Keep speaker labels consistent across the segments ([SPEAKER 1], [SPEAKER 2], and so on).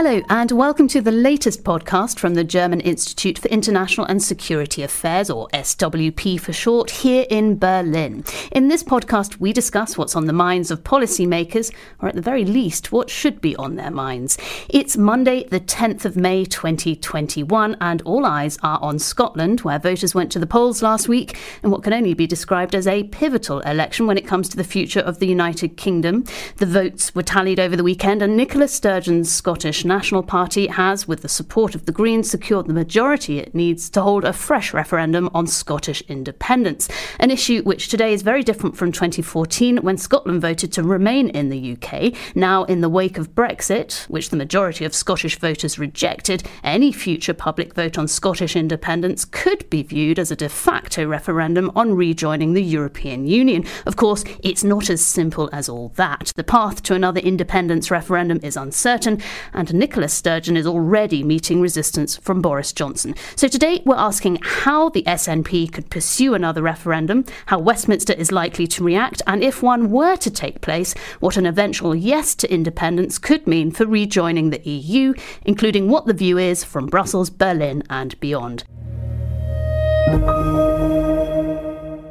[SPEAKER 1] Hello, and welcome to the latest podcast from the German Institute for International and Security Affairs, or SWP for short, here in Berlin. In this podcast, we discuss what's on the minds of policymakers, or at the very least, what should be on their minds. It's Monday, the 10th of May 2021, and all eyes are on Scotland, where voters went to the polls last week in what can only be described as a pivotal election when it comes to the future of the United Kingdom. The votes were tallied over the weekend, and Nicola Sturgeon's Scottish National Party has, with the support of the Greens, secured the majority it needs to hold a fresh referendum on Scottish independence, an issue which today is very different from 2014 when Scotland voted to remain in the UK. Now, in the wake of Brexit, which the majority of Scottish voters rejected, any future public vote on Scottish independence could be viewed as a de facto referendum on rejoining the European Union. Of course, it's not as simple as all that. The path to another independence referendum is uncertain, and Nicola Sturgeon is already meeting resistance from Boris Johnson. So today we're asking how the SNP could pursue another referendum, how Westminster is likely to react, and if one were to take place, what an eventual yes to independence could mean for rejoining the EU, including what the view is from Brussels, Berlin, and beyond.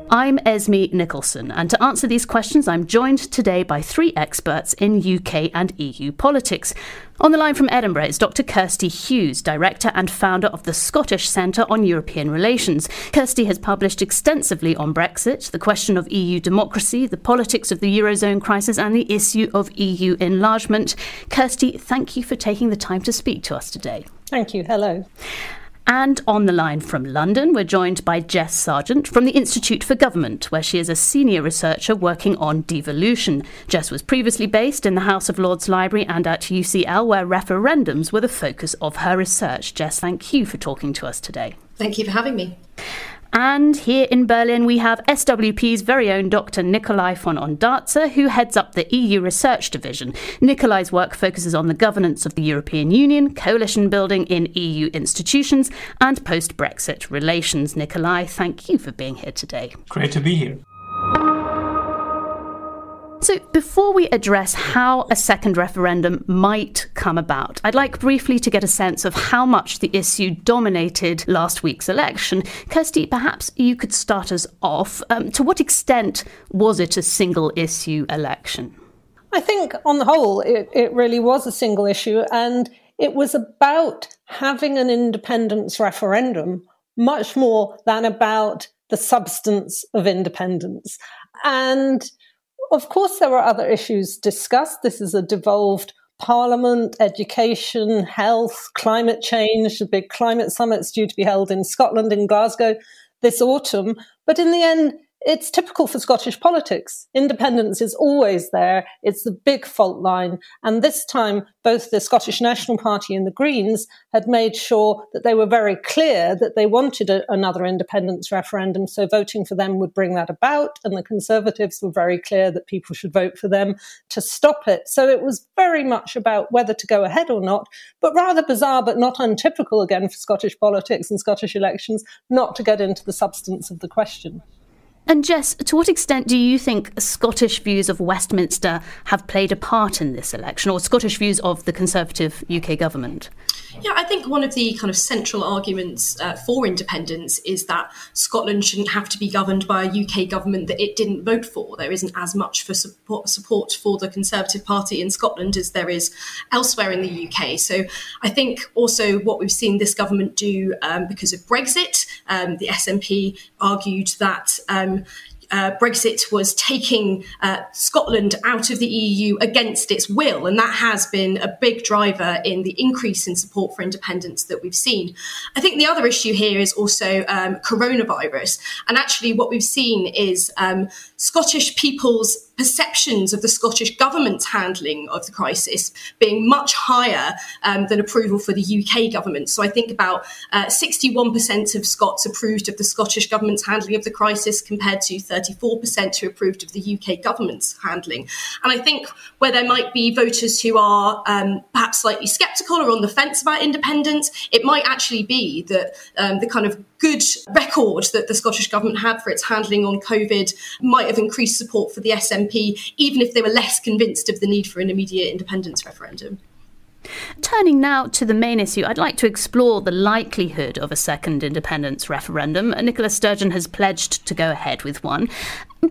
[SPEAKER 1] I'm Esme Nicholson, and to answer these questions, I'm joined today by three experts in UK and EU politics. On the line from Edinburgh is Dr. Kirsty Hughes, Director and founder of the Scottish Centre on European Relations. Kirsty has published extensively on Brexit, the question of EU democracy, the politics of the Eurozone crisis, and the issue of EU enlargement. Kirsty, thank you for taking the time to speak to us today.
[SPEAKER 2] Thank you. Hello.
[SPEAKER 1] And on the line from London, we're joined by Jess Sargeant from the Institute for Government, where she is a senior researcher working on devolution. Jess was previously based in the House of Lords Library and at UCL, where referendums were the focus of her research. Jess, thank you for talking to us today.
[SPEAKER 3] Thank you for having me.
[SPEAKER 1] And here in Berlin, we have SWP's very own Dr. Nicolai von Ondarza, who heads up the EU Research Division. Nicolai's work focuses on the governance of the European Union, coalition building in EU institutions, and post Brexit relations. Nicolai, thank you for being here today.
[SPEAKER 4] Great to be here.
[SPEAKER 1] So, before we address how a second referendum might come about, I'd like briefly to get a sense of how much the issue dominated last week's election. Kirsty, perhaps you could start us off. Um, to what extent was it a single issue election?
[SPEAKER 2] I think, on the whole, it, it really was a single issue, and it was about having an independence referendum much more than about the substance of independence. And of course, there were other issues discussed. This is a devolved parliament, education, health, climate change. The big climate summit's due to be held in Scotland, in Glasgow this autumn. But in the end, it's typical for Scottish politics. Independence is always there. It's the big fault line. And this time, both the Scottish National Party and the Greens had made sure that they were very clear that they wanted a, another independence referendum. So voting for them would bring that about. And the Conservatives were very clear that people should vote for them to stop it. So it was very much about whether to go ahead or not, but rather bizarre, but not untypical again for Scottish politics and Scottish elections, not to get into the substance of the question.
[SPEAKER 1] And Jess, to what extent do you think Scottish views of Westminster have played a part in this election, or Scottish views of the Conservative UK government?
[SPEAKER 3] Yeah, I think one of the kind of central arguments uh, for independence is that Scotland shouldn't have to be governed by a UK government that it didn't vote for. There isn't as much for support, support for the Conservative Party in Scotland as there is elsewhere in the UK. So I think also what we've seen this government do um, because of Brexit, um, the SNP argued that. Um, uh, Brexit was taking uh, Scotland out of the EU against its will. And that has been a big driver in the increase in support for independence that we've seen. I think the other issue here is also um, coronavirus. And actually, what we've seen is um, Scottish people's perceptions of the Scottish government's handling of the crisis being much higher um, than approval for the UK government. So I think about uh, 61% of Scots approved of the Scottish government's handling of the crisis compared to 34% who approved of the UK government's handling. And I think where there might be voters who are um, perhaps slightly sceptical or on the fence about independence, it might actually be that um, the kind of good record that the Scottish Government had for its handling on COVID might have increased support for the SNP, even if they were less convinced of the need for an immediate independence referendum.
[SPEAKER 1] Turning now to the main issue, I'd like to explore the likelihood of a second independence referendum. Nicola Sturgeon has pledged to go ahead with one.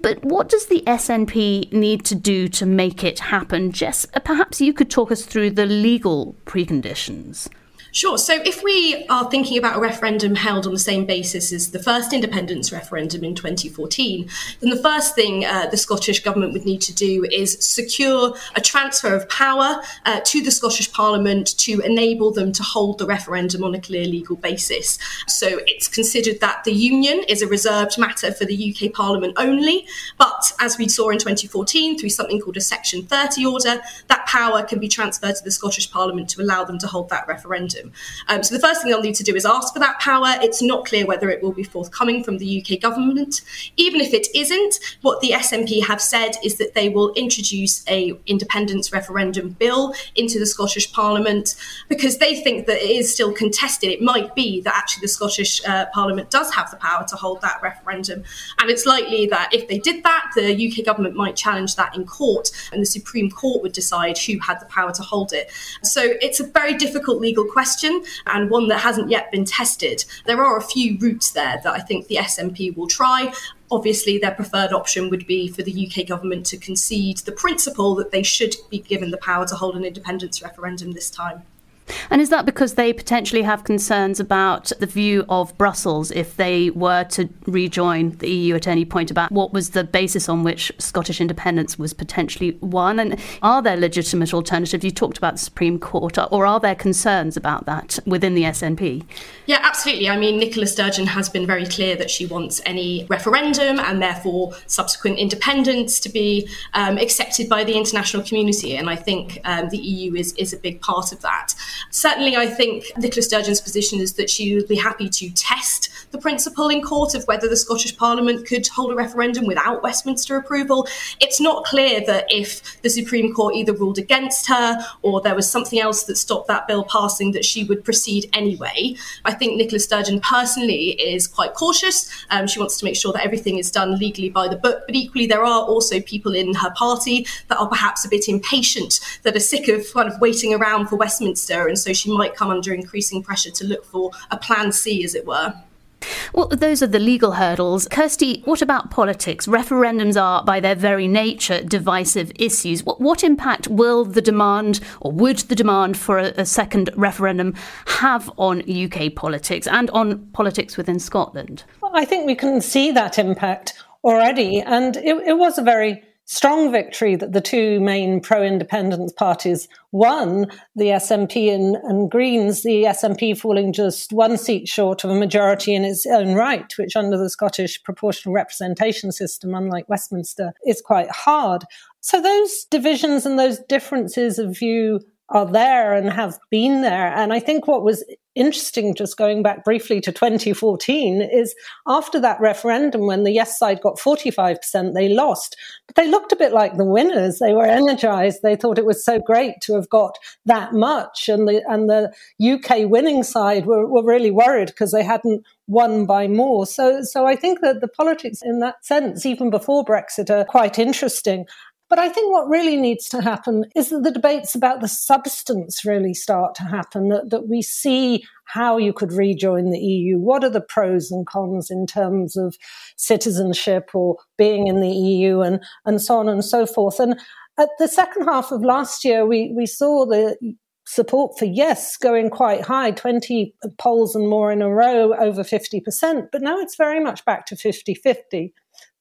[SPEAKER 1] But what does the SNP need to do to make it happen? Jess, perhaps you could talk us through the legal preconditions.
[SPEAKER 3] Sure. So if we are thinking about a referendum held on the same basis as the first independence referendum in 2014, then the first thing uh, the Scottish Government would need to do is secure a transfer of power uh, to the Scottish Parliament to enable them to hold the referendum on a clear legal basis. So it's considered that the Union is a reserved matter for the UK Parliament only, but as we saw in 2014 through something called a Section 30 order, that power can be transferred to the Scottish Parliament to allow them to hold that referendum. Um, so the first thing they'll need to do is ask for that power. It's not clear whether it will be forthcoming from the UK government. Even if it isn't, what the SNP have said is that they will introduce a independence referendum bill into the Scottish Parliament because they think that it is still contested. It might be that actually the Scottish uh, Parliament does have the power to hold that referendum, and it's likely that if they did that, the UK government might challenge that in court, and the Supreme Court would decide who had the power to hold it. So it's a very difficult legal question question and one that hasn't yet been tested. There are a few routes there that I think the SNP will try. Obviously, their preferred option would be for the UK government to concede the principle that they should be given the power to hold an independence referendum this time.
[SPEAKER 1] And is that because they potentially have concerns about the view of Brussels if they were to rejoin the EU at any point about what was the basis on which Scottish independence was potentially won? And are there legitimate alternatives? You talked about the Supreme Court, or are there concerns about that within the SNP?
[SPEAKER 3] Yeah, absolutely. I mean, Nicola Sturgeon has been very clear that she wants any referendum and therefore subsequent independence to be um, accepted by the international community. And I think um, the EU is, is a big part of that. Certainly, I think Nicola Sturgeon's position is that she would be happy to test the principle in court of whether the Scottish Parliament could hold a referendum without Westminster approval. It's not clear that if the Supreme Court either ruled against her or there was something else that stopped that bill passing, that she would proceed anyway. I think Nicola Sturgeon personally is quite cautious. Um, she wants to make sure that everything is done legally by the book, but equally, there are also people in her party that are perhaps a bit impatient, that are sick of kind of waiting around for Westminster and so she might come under increasing pressure to look for a plan C, as it were.
[SPEAKER 1] Well, those are the legal hurdles. Kirsty, what about politics? Referendums are, by their very nature, divisive issues. What, what impact will the demand, or would the demand for a, a, second referendum have on UK politics and on politics within Scotland?
[SPEAKER 2] I think we can see that impact already. And it, it was a very strong victory that the two main pro independence parties won the SNP and, and, Greens, the SNP falling just one seat short of a majority in its own right, which under the Scottish proportional representation system, unlike Westminster, is quite hard. So those divisions and those differences of view are there and have been there. And I think what was interesting, just going back briefly to 2014, is after that referendum, when the yes side got 45%, they lost. But they looked a bit like the winners. They were energized. They thought it was so great to have got that much. And the, and the UK winning side were, were really worried because they hadn't won by more. So, so I think that the politics in that sense, even before Brexit, are quite interesting. But I think what really needs to happen is that the debates about the substance really start to happen, that, that we see how you could rejoin the EU. What are the pros and cons in terms of citizenship or being in the EU and, and so on and so forth. And at the second half of last year, we, we saw the support for yes going quite high 20 polls and more in a row over 50% but now it's very much back to 50-50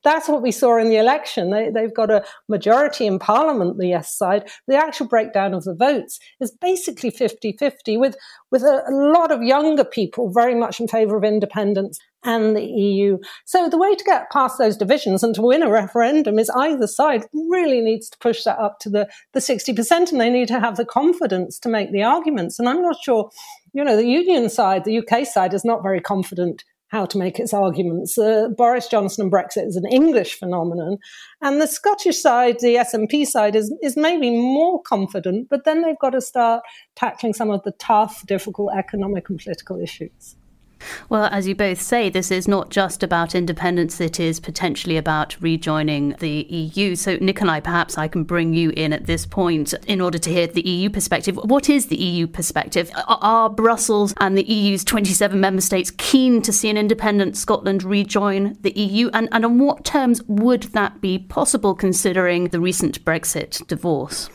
[SPEAKER 2] that's what we saw in the election. They, have got a majority in parliament, the yes side. The actual breakdown of the votes is basically 50 50, with, with a, a lot of younger people very much in favour of independence and the EU. So the way to get past those divisions and to win a referendum is either side really needs to push that up to the, the 60% and they need to have the confidence to make the arguments. And I'm not sure, you know, the union side, the UK side is not very confident how to make its arguments. Uh, Boris Johnson and Brexit is an English phenomenon, and the Scottish side, the SNP side, is is maybe more confident, but then they've got to start tackling some of the tough, difficult economic and political issues.
[SPEAKER 1] Well, as you both say, this is not just about independence, it is potentially about rejoining the EU. So, Nicolai, perhaps I can bring you in at this point in order to hear the EU perspective. What is the EU perspective? Are Brussels and the EU's 27 member states keen to see an independent Scotland rejoin the EU? And, and on what terms would that be possible considering the recent Brexit divorce?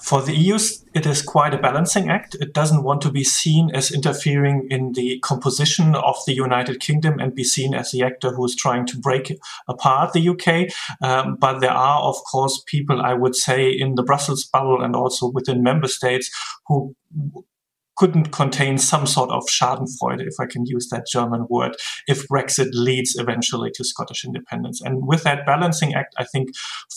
[SPEAKER 4] For the EU, it is quite a balancing act. It doesn't want to be seen as interfering in the composition of the United Kingdom and be seen as the actor who is trying to break apart the UK. Um, but there are, of course, people, I would say, in the Brussels bubble and also within member states who couldn't contain some sort of Schadenfreude, if I can use that German word, if Brexit leads eventually to Scottish independence. And with that balancing act, I think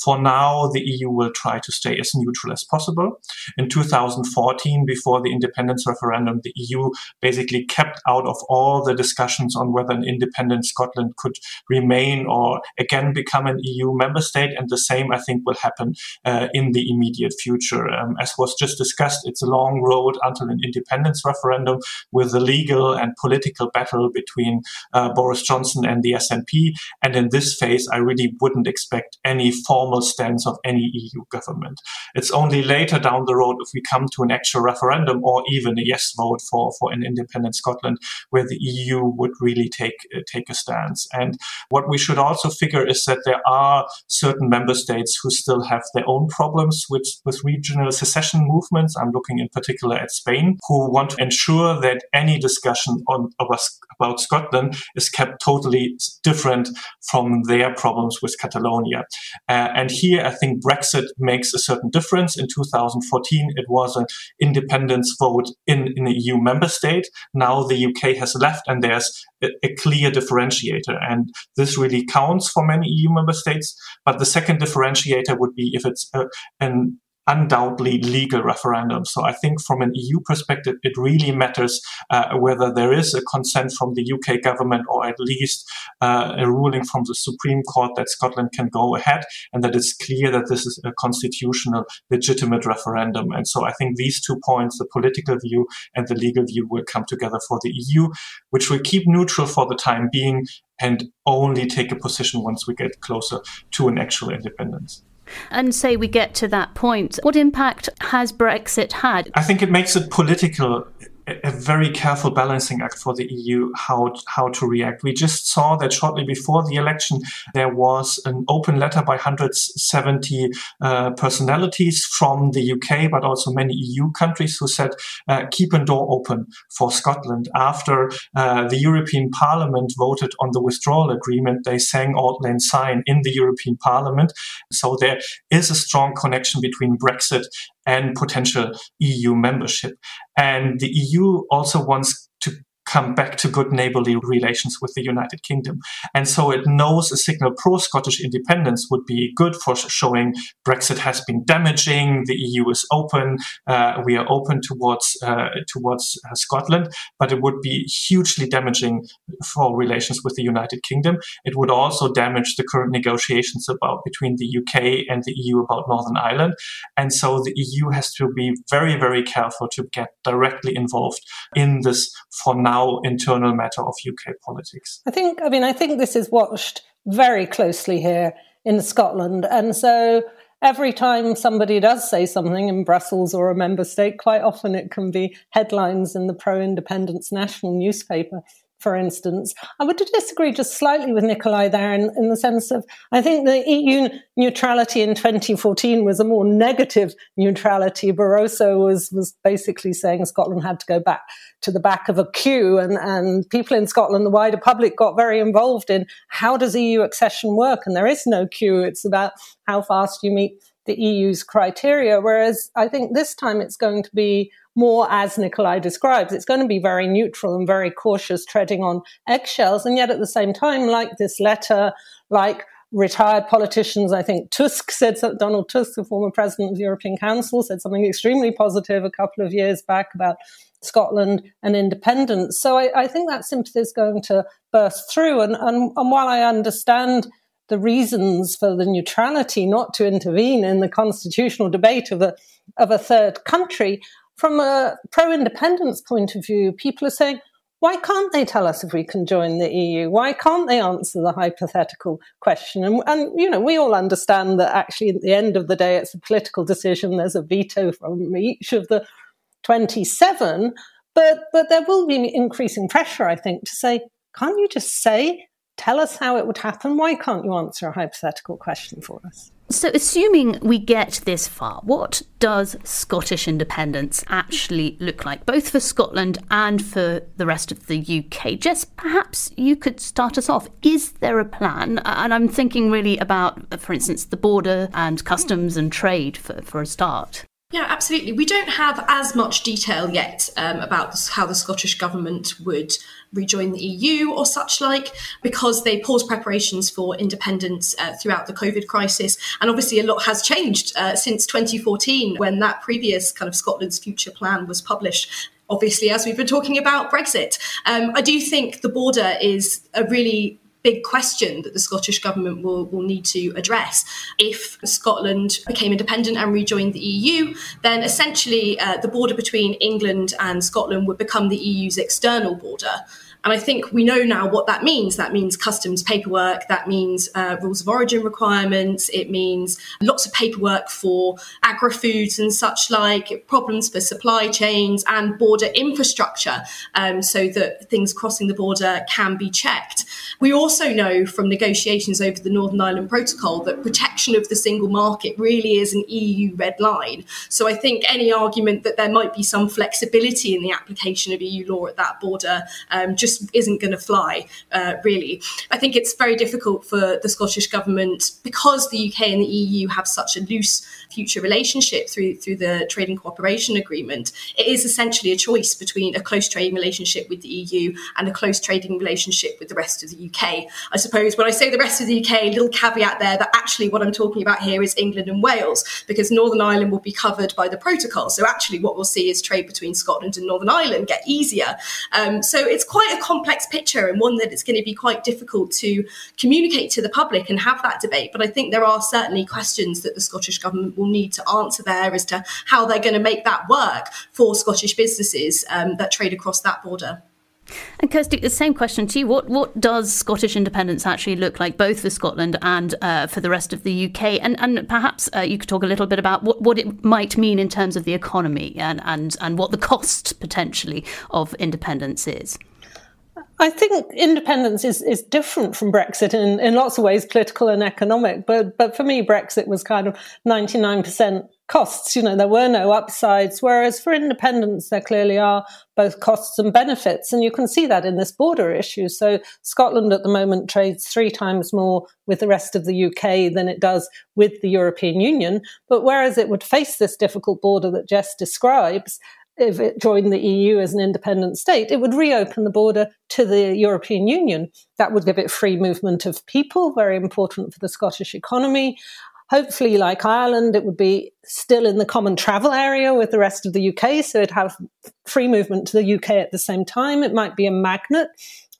[SPEAKER 4] for now the EU will try to stay as neutral as possible. In 2014, before the independence referendum, the EU basically kept out of all the discussions on whether an independent Scotland could remain or again become an EU member state. And the same, I think, will happen uh, in the immediate future. Um, as was just discussed, it's a long road until an independent independence referendum with the legal and political battle between uh, Boris Johnson and the SNP. And in this phase, I really wouldn't expect any formal stance of any EU government. It's only later down the road if we come to an actual referendum or even a yes vote for, for an independent Scotland where the EU would really take uh, take a stance. And what we should also figure is that there are certain member states who still have their own problems with, with regional secession movements. I'm looking in particular at Spain, who want to ensure that any discussion on about Scotland is kept totally different from their problems with Catalonia. Uh, and here, I think Brexit makes a certain difference. In 2014, it was an independence vote in, in a EU member state. Now the UK has left, and there's a, a clear differentiator. And this really counts for many EU member states. But the second differentiator would be if it's a, an undoubtedly legal referendum. So I think from an EU perspective, it really matters uh, whether there is a consent from the UK government or at least uh, a ruling from the Supreme Court that Scotland can go ahead and that it's clear that this is a constitutional legitimate referendum. And so I think these two points, the political view and the legal view will come together for the EU, which will keep neutral for the time being and only take a position once we get closer to an actual independence.
[SPEAKER 1] And say we get to that point, what impact has Brexit had?
[SPEAKER 4] I think it makes it political a very careful balancing act for the EU how how to react. We just saw that shortly before the election there was an open letter by 170 uh, personalities from the UK, but also many EU countries who said uh, keep a door open for Scotland. After uh, the European Parliament voted on the withdrawal agreement, they sang Auld Lang Syne in the European Parliament. So there is a strong connection between Brexit and potential EU membership. And the EU also wants come back to good neighborly relations with the United Kingdom. And so it knows a signal pro Scottish independence would be good for showing Brexit has been damaging, the EU is open, uh, we are open towards, uh, towards uh, Scotland, but it would be hugely damaging for relations with the United Kingdom. It would also damage the current negotiations about between the UK and the EU about Northern Ireland. And so the EU has to be very, very careful to get directly involved in this for now now internal matter of UK politics.
[SPEAKER 2] I think, I mean, I think this is watched very closely here in Scotland. And so every time somebody does say something in Brussels or a member state, quite often it can be headlines in the pro independence national newspaper for instance. I would disagree just slightly with Nicolai there in, in, the sense of I think the EU neutrality in 2014 was a more negative neutrality. Barroso was, was basically saying Scotland had to go back to the back of a queue and, and people in Scotland, the wider public got very involved in how does EU accession work? And there is no queue. It's about how fast you meet the EU's criteria. Whereas I think this time it's going to be more as Nicolai describes. It's going to be very neutral and very cautious, treading on eggshells. And yet at the same time, like this letter, like retired politicians, I think Tusk said, Donald Tusk, the former president of the European Council, said something extremely positive a couple of years back about Scotland and independence. So I, I think that sympathy is going to burst through. And, and, and while I understand the reasons for the neutrality not to intervene in the constitutional debate of a, of a third country, from a pro independence point of view, people are saying, why can't they tell us if we can join the EU? Why can't they answer the hypothetical question? And, and, you know, we all understand that actually at the end of the day, it's a political decision. There's a veto from each of the 27. But, but there will be increasing pressure, I think, to say, can't you just say, tell us how it would happen? Why can't you answer a hypothetical question for us?
[SPEAKER 1] So, assuming we get this far, what does Scottish independence actually look like, both for Scotland and for the rest of the UK? Jess, perhaps you could start us off. Is there a plan? And I'm thinking really about, for instance, the border and customs and trade for, for a start.
[SPEAKER 3] Yeah, absolutely. We don't have as much detail yet um, about how the Scottish Government would rejoin the EU or such like, because they paused preparations for independence uh, throughout the COVID crisis. And obviously, a lot has changed uh, since 2014 when that previous kind of Scotland's future plan was published obviously, as we've been talking about Brexit. Um, I do think the border is a really big question that the Scottish Government will, will need to address. If Scotland became independent and rejoined the EU, then essentially uh, the border between England and Scotland would become the EU's external border. And I think we know now what that means. That means customs paperwork, that means uh, rules of origin requirements, it means lots of paperwork for agri foods and such like, problems for supply chains and border infrastructure um, so that things crossing the border can be checked. We also know from negotiations over the Northern Ireland Protocol that protection of the single market really is an EU red line. So I think any argument that there might be some flexibility in the application of EU law at that border um, just just isn't going to fly, uh, really. I think it's very difficult for the Scottish Government because the UK and the EU have such a loose future relationship through, through the Trading Cooperation Agreement. It is essentially a choice between a close trading relationship with the EU and a close trading relationship with the rest of the UK. I suppose when I say the rest of the UK, a little caveat there that actually what I'm talking about here is England and Wales, because Northern Ireland will be covered by the protocol. So actually, what we'll see is trade between Scotland and Northern Ireland get easier. Um, so it's quite a complex picture and one that it's going to be quite difficult to communicate to the public and have that debate. But I think there are certainly questions that the Scottish Government will need to answer there as to how they're going to make that work for Scottish businesses um, that trade across that border.
[SPEAKER 1] And Kirsty, the same question to you. What what does Scottish independence actually look like, both for Scotland and uh, for the rest of the UK? And and perhaps uh, you could talk a little bit about what, what it might mean in terms of the economy and, and, and what the cost potentially of independence is.
[SPEAKER 2] I think independence is, is different from Brexit in, in lots of ways, political and economic. But but for me, Brexit was kind of ninety nine percent costs. You know, there were no upsides. Whereas for independence, there clearly are both costs and benefits, and you can see that in this border issue. So Scotland at the moment trades three times more with the rest of the UK than it does with the European Union. But whereas it would face this difficult border that Jess describes, if it joined the EU as an independent state, it would reopen the border to the European Union. That would give it free movement of people, very important for the Scottish economy. Hopefully, like Ireland, it would be still in the common travel area with the rest of the UK, so it'd have free movement to the UK at the same time. It might be a magnet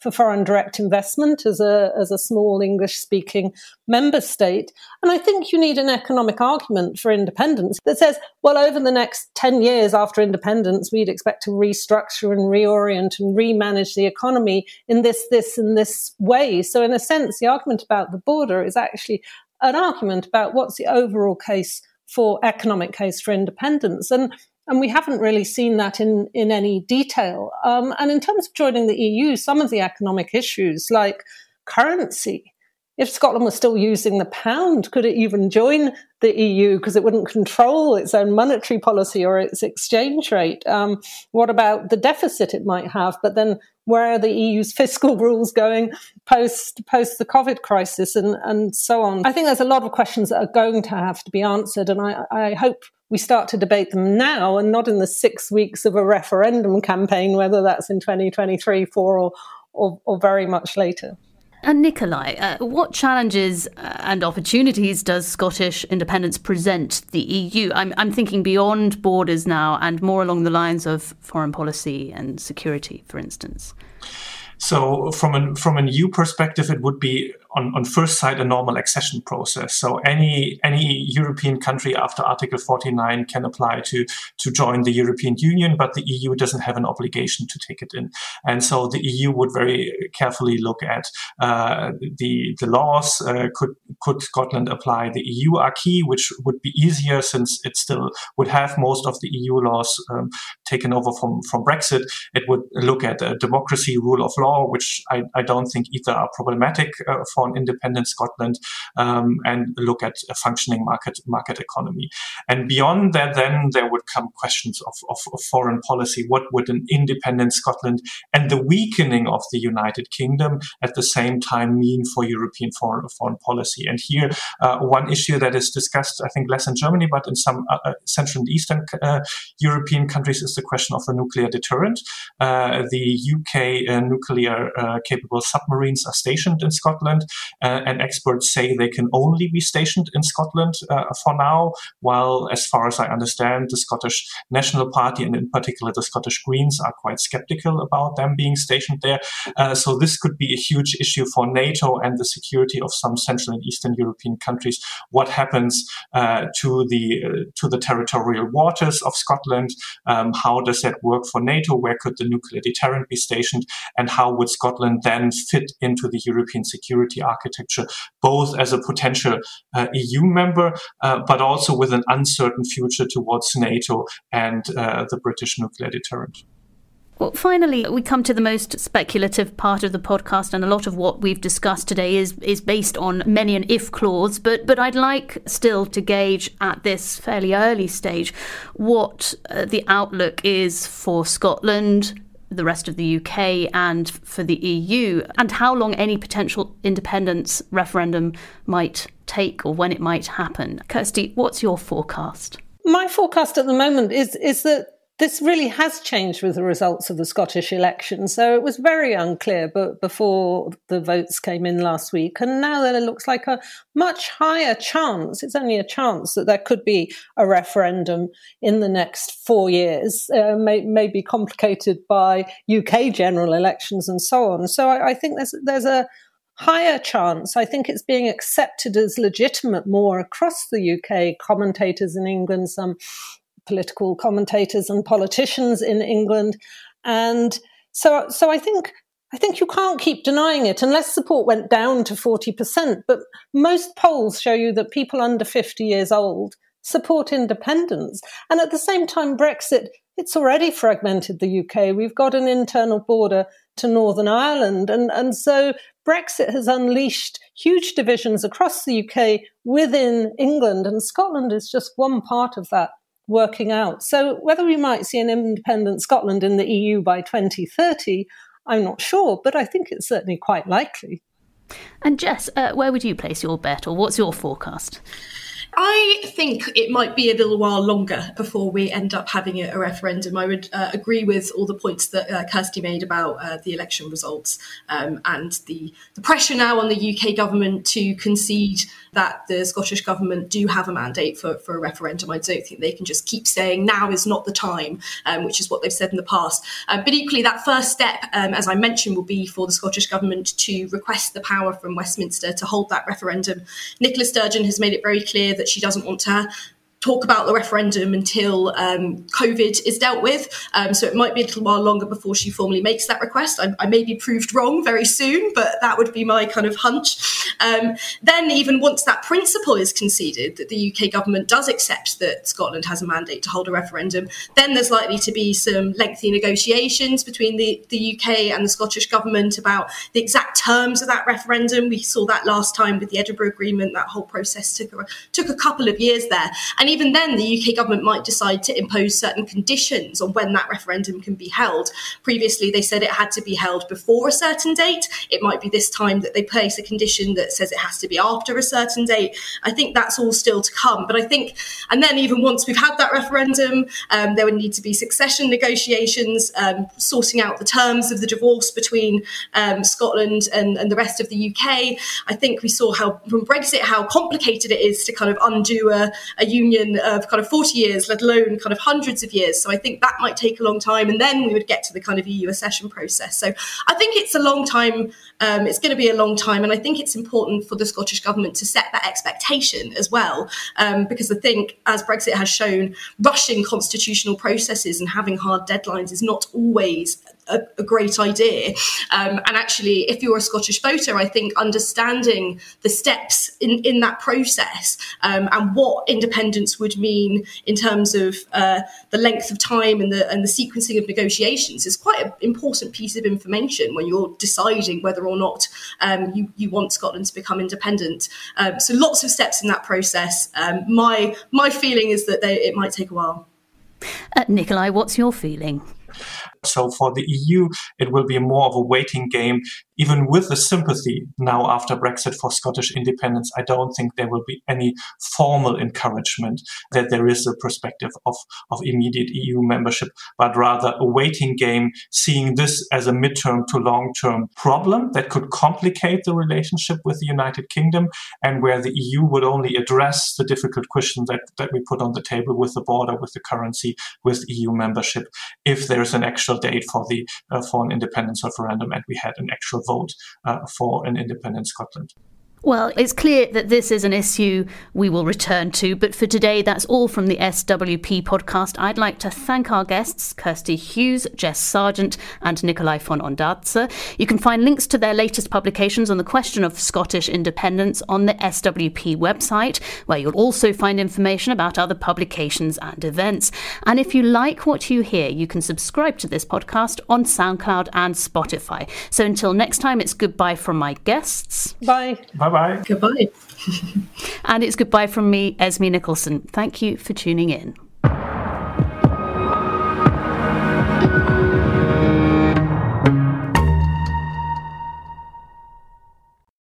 [SPEAKER 2] for foreign direct investment as a, as a small English speaking member state. And I think you need an economic argument for independence that says, well, over the next 10 years after independence, we'd expect to restructure and reorient and remanage the economy in this, this, and this way. So, in a sense, the argument about the border is actually an argument about what's the overall case for economic case for independence. And and we haven't really seen that in, in any detail. Um, and in terms of joining the EU, some of the economic issues like currency, if Scotland was still using the pound, could it even join the EU because it wouldn't control its own monetary policy or its exchange rate? Um, what about the deficit it might have? But then, where are the EU's fiscal rules going post post the COVID crisis and and so on? I think there's a lot of questions that are going to have to be answered, and I, I hope we start to debate them now and not in the six weeks of a referendum campaign, whether that's in 2023, four, or, or, or very much later.
[SPEAKER 1] And Nicolai, uh, what challenges uh, and opportunities does Scottish independence present the EU? I'm, I'm thinking beyond borders now and more along the lines of foreign policy and security, for instance.
[SPEAKER 4] So, from an from an EU perspective, it would be on, on first sight a normal accession process. So any any European country after Article 49 can apply to to join the European Union, but the EU doesn't have an obligation to take it in. And so the EU would very carefully look at uh, the the laws. Uh, could could Scotland apply the EU acquis, which would be easier since it still would have most of the EU laws um, taken over from from Brexit. It would look at democracy, rule of law, which I, I don't think either are problematic uh, for independent Scotland, um, and look at a functioning market market economy. And beyond that, then there would come questions of, of, of foreign policy. What would an independent Scotland and the weakening of the United Kingdom at the same time mean for European foreign foreign policy? And here, uh, one issue that is discussed, I think, less in Germany, but in some uh, uh Central and Eastern uh, European countries, is the question of the nuclear deterrent. Uh, the UK uh, nuclear capable submarines are stationed in Scotland, and experts say they can only be stationed in Scotland for now, while, as far as I understand, the Scottish National Party and in particular the Scottish Greens are quite skeptical about them being stationed there. Uh, so this could be a huge issue for NATO and the security of some Central and Eastern European countries. What happens uh, to the uh, to the territorial waters of Scotland? Um, how does that work for NATO? Where could the nuclear deterrent be stationed? And how would Scotland then fit into the European security architecture, both as a potential uh, EU member, uh, but also with an uncertain future towards NATO and uh, the British nuclear deterrent?
[SPEAKER 1] Well, finally, we come to the most speculative part of the podcast, and a lot of what we've discussed today is is based on many an if clause. But but I'd like still to gauge at this fairly early stage what uh, the outlook is for Scotland, the rest of the UK, and for the EU, and how long any potential independence referendum might take or when it might happen. Kirsty, what's your forecast?
[SPEAKER 2] My forecast at the moment is is that this really has changed with the results of the Scottish election. So it was very unclear but before the votes came in last week. And now there looks like a much higher chance, it's only a chance, that there could be a referendum in the next four years, uh, may, may be complicated by UK general elections and so on. So I, I think there's, there's a higher chance. I think it's being accepted as legitimate more across the UK. Commentators in England, some political commentators and politicians in England. And so, so I think I think you can't keep denying it unless support went down to 40%. But most polls show you that people under 50 years old support independence. And at the same time, Brexit, it's already fragmented the UK. We've got an internal border to Northern Ireland. And, and so Brexit has unleashed huge divisions across the UK within England. And Scotland is just one part of that working out. So whether we might see an independent Scotland in the EU by 2030, I'm not sure, but I think it's certainly quite likely.
[SPEAKER 1] And Jess, uh, where would you place your bet, or what's your forecast?
[SPEAKER 3] I think it might be a little while longer before we end up having a, a referendum. I would uh, agree with all the points that uh, Kirsty made about uh, the election results um, and the, the pressure now on the UK government to concede that the Scottish government do have a mandate for, for a referendum. I don't think they can just keep saying now is not the time, um, which is what they've said in the past. Uh, but equally, that first step, um, as I mentioned, will be for the Scottish government to request the power from Westminster to hold that referendum. Nicola Sturgeon has made it very clear that she doesn't want to talk about the referendum until um, COVID is dealt with. Um, so it might be a little while longer before she formally makes that request. I, I may be proved wrong very soon, but that would be my kind of hunch. Um, then, even once that principle is conceded, that the UK government does accept that Scotland has a mandate to hold a referendum, then there's likely to be some lengthy negotiations between the, the UK and the Scottish government about the exact terms of that referendum. We saw that last time with the Edinburgh Agreement. That whole process took a, took a couple of years there. And even then, the UK government might decide to impose certain conditions on when that referendum can be held. Previously, they said it had to be held before a certain date. It might be this time that they place a condition that says it has to be after a certain date. I think that's all still to come. But I think, and then even once we've had that referendum, um, there would need to be succession negotiations, um, sorting out the terms of the divorce between um, Scotland and, and the rest of the UK. I think we saw how from Brexit how complicated it is to kind of undo a, a union Of kind of 40 years, let alone kind of hundreds of years. So I think that might take a long time. And then we would get to the kind of EU accession process. So I think it's a long time. Um, it's going to be a long time. And I think it's important for the Scottish Government to set that expectation as well. Um, because I think, as Brexit has shown, rushing constitutional processes and having hard deadlines is not always a, a great idea. Um, and actually, if you're a Scottish voter, I think understanding the steps in, in that process um, and what independence would mean in terms of uh, the length of time and the and the sequencing of negotiations is quite an important piece of information when you're deciding whether or not um, you you want Scotland to become independent. Um, so lots of steps in that process. Um, my my feeling is that they, it might take a while.
[SPEAKER 1] Uh, Nicolai, what's your feeling?
[SPEAKER 4] So for the EU, it will be more of a waiting game even with the sympathy now after Brexit for Scottish independence, I don't think there will be any formal encouragement that there is a perspective of, of immediate EU membership, but rather a waiting game, seeing this as a midterm to long term problem that could complicate the relationship with the United Kingdom and where the EU would only address the difficult questions that, that we put on the table with the border, with the currency, with EU membership, if there's an actual date for the uh, for an independence referendum and we had an actual vote uh, for an independent Scotland.
[SPEAKER 1] Well, it's clear that this is an issue we will return to, but for today, that's all from the SWP podcast. I'd like to thank our guests, Kirsty Hughes, Jess Sargeant, and Nicolai von Ondarza. You can find links to their latest publications on the question of Scottish independence on the SWP website, where you'll also find information about other publications and events. And if you like what you hear, you can subscribe to this podcast on SoundCloud and Spotify. So until next time, it's goodbye from my guests.
[SPEAKER 2] Bye.
[SPEAKER 4] Bye bye.
[SPEAKER 3] Goodbye.
[SPEAKER 1] and it's goodbye from me, Esme Nicholson. Thank you for tuning in.